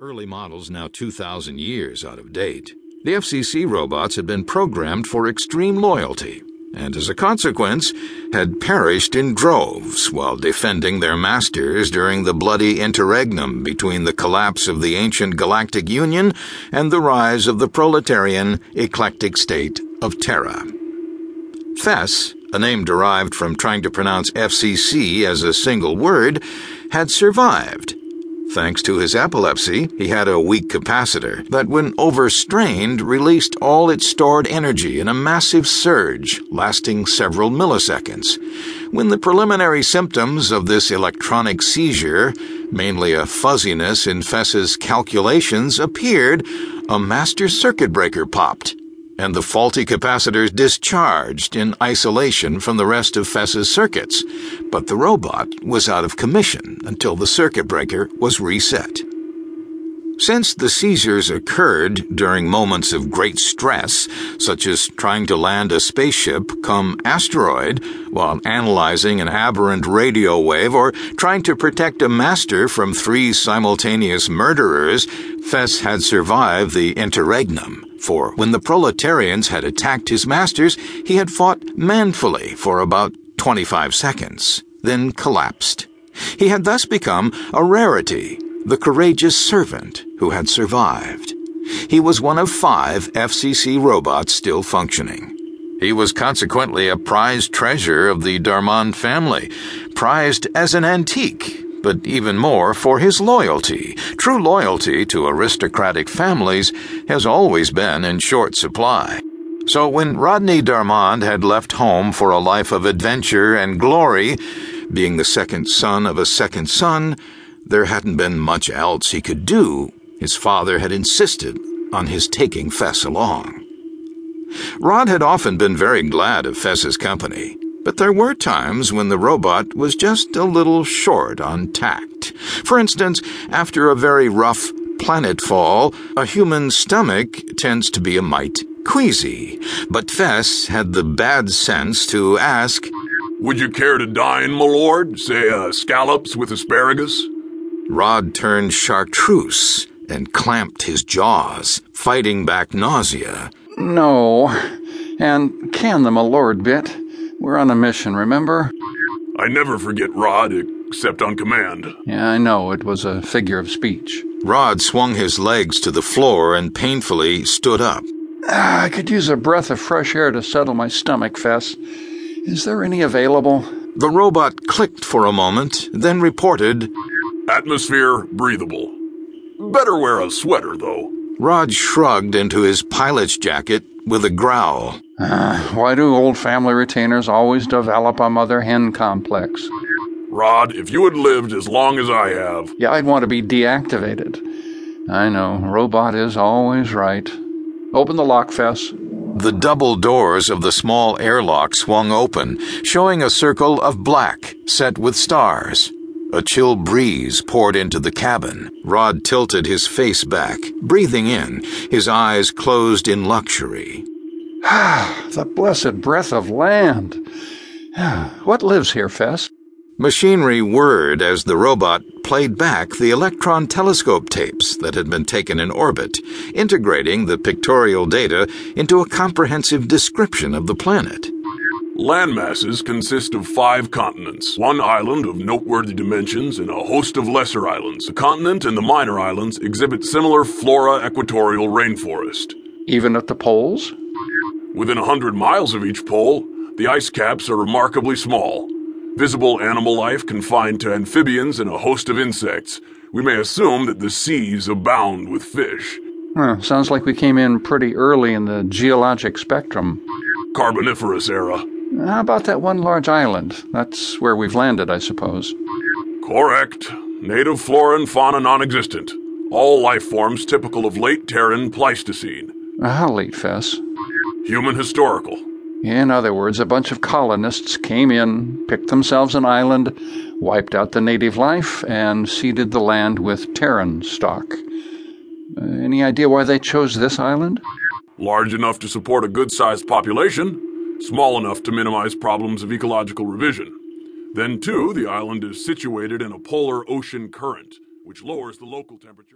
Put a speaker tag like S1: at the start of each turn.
S1: Early models now 2,000 years out of date. The FCC robots had been programmed for extreme loyalty, and as a consequence, had perished in droves while defending their masters during the bloody interregnum between the collapse of the ancient Galactic Union and the rise of the proletarian, eclectic state of Terra. Fess, a name derived from trying to pronounce FCC as a single word, had survived Thanks to his epilepsy, he had a weak capacitor that, when overstrained, released all its stored energy in a massive surge lasting several milliseconds. When the preliminary symptoms of this electronic seizure, mainly a fuzziness in Fess's calculations, appeared, a master circuit breaker popped and the faulty capacitors discharged in isolation from the rest of Fess's circuits, but the robot was out of commission until the circuit breaker was reset. Since the seizures occurred during moments of great stress, such as trying to land a spaceship come asteroid while analyzing an aberrant radio wave or trying to protect a master from three simultaneous murderers, Fess had survived the interregnum for when the proletarians had attacked his masters, he had fought manfully for about 25 seconds, then collapsed. He had thus become a rarity, the courageous servant who had survived. He was one of five FCC robots still functioning. He was consequently a prized treasure of the d'Armand family, prized as an antique but even more for his loyalty. True loyalty to aristocratic families has always been in short supply. So when Rodney d'Armand had left home for a life of adventure and glory, being the second son of a second son, there hadn't been much else he could do. His father had insisted on his taking Fess along. Rod had often been very glad of Fess's company. But there were times when the robot was just a little short on tact. For instance, after a very rough planetfall, a human stomach tends to be a mite queasy. But Fess had the bad sense to ask,
S2: Would you care to dine, my lord? Say, uh, scallops with asparagus?
S1: Rod turned chartreuse and clamped his jaws, fighting back nausea.
S3: No, and can them a lord bit. We're on a mission, remember?
S2: I never forget Rod, except on command.
S3: Yeah, I know. It was a figure of speech.
S1: Rod swung his legs to the floor and painfully stood up.
S3: Ah, I could use a breath of fresh air to settle my stomach, Fess. Is there any available?
S1: The robot clicked for a moment, then reported
S2: Atmosphere breathable. Better wear a sweater, though.
S1: Rod shrugged into his pilot's jacket with a growl.
S3: Uh, why do old family retainers always develop a mother hen complex?
S2: Rod, if you had lived as long as I have.
S3: Yeah, I'd want to be deactivated. I know, robot is always right. Open the lock, Fess.
S1: The double doors of the small airlock swung open, showing a circle of black set with stars. A chill breeze poured into the cabin. Rod tilted his face back, breathing in, his eyes closed in luxury.
S3: Ah, the blessed breath of land. what lives here, Fess?
S1: Machinery whirred as the robot played back the electron telescope tapes that had been taken in orbit, integrating the pictorial data into a comprehensive description of the planet.
S2: Landmasses consist of five continents, one island of noteworthy dimensions, and a host of lesser islands. The continent and the minor islands exhibit similar flora equatorial rainforest.
S3: Even at the poles?
S2: Within a hundred miles of each pole, the ice caps are remarkably small. Visible animal life confined to amphibians and a host of insects. We may assume that the seas abound with fish.
S3: Huh, sounds like we came in pretty early in the geologic spectrum.
S2: Carboniferous era.
S3: How about that one large island? That's where we've landed, I suppose.
S2: Correct. Native flora and fauna non existent. All life forms typical of late Terran Pleistocene.
S3: How late, Fess?
S2: Human historical.
S3: In other words, a bunch of colonists came in, picked themselves an island, wiped out the native life, and seeded the land with Terran stock. Uh, any idea why they chose this island?
S2: Large enough to support a good sized population small enough to minimize problems of ecological revision. Then, too, the island is situated in a polar ocean current, which lowers the local temperature.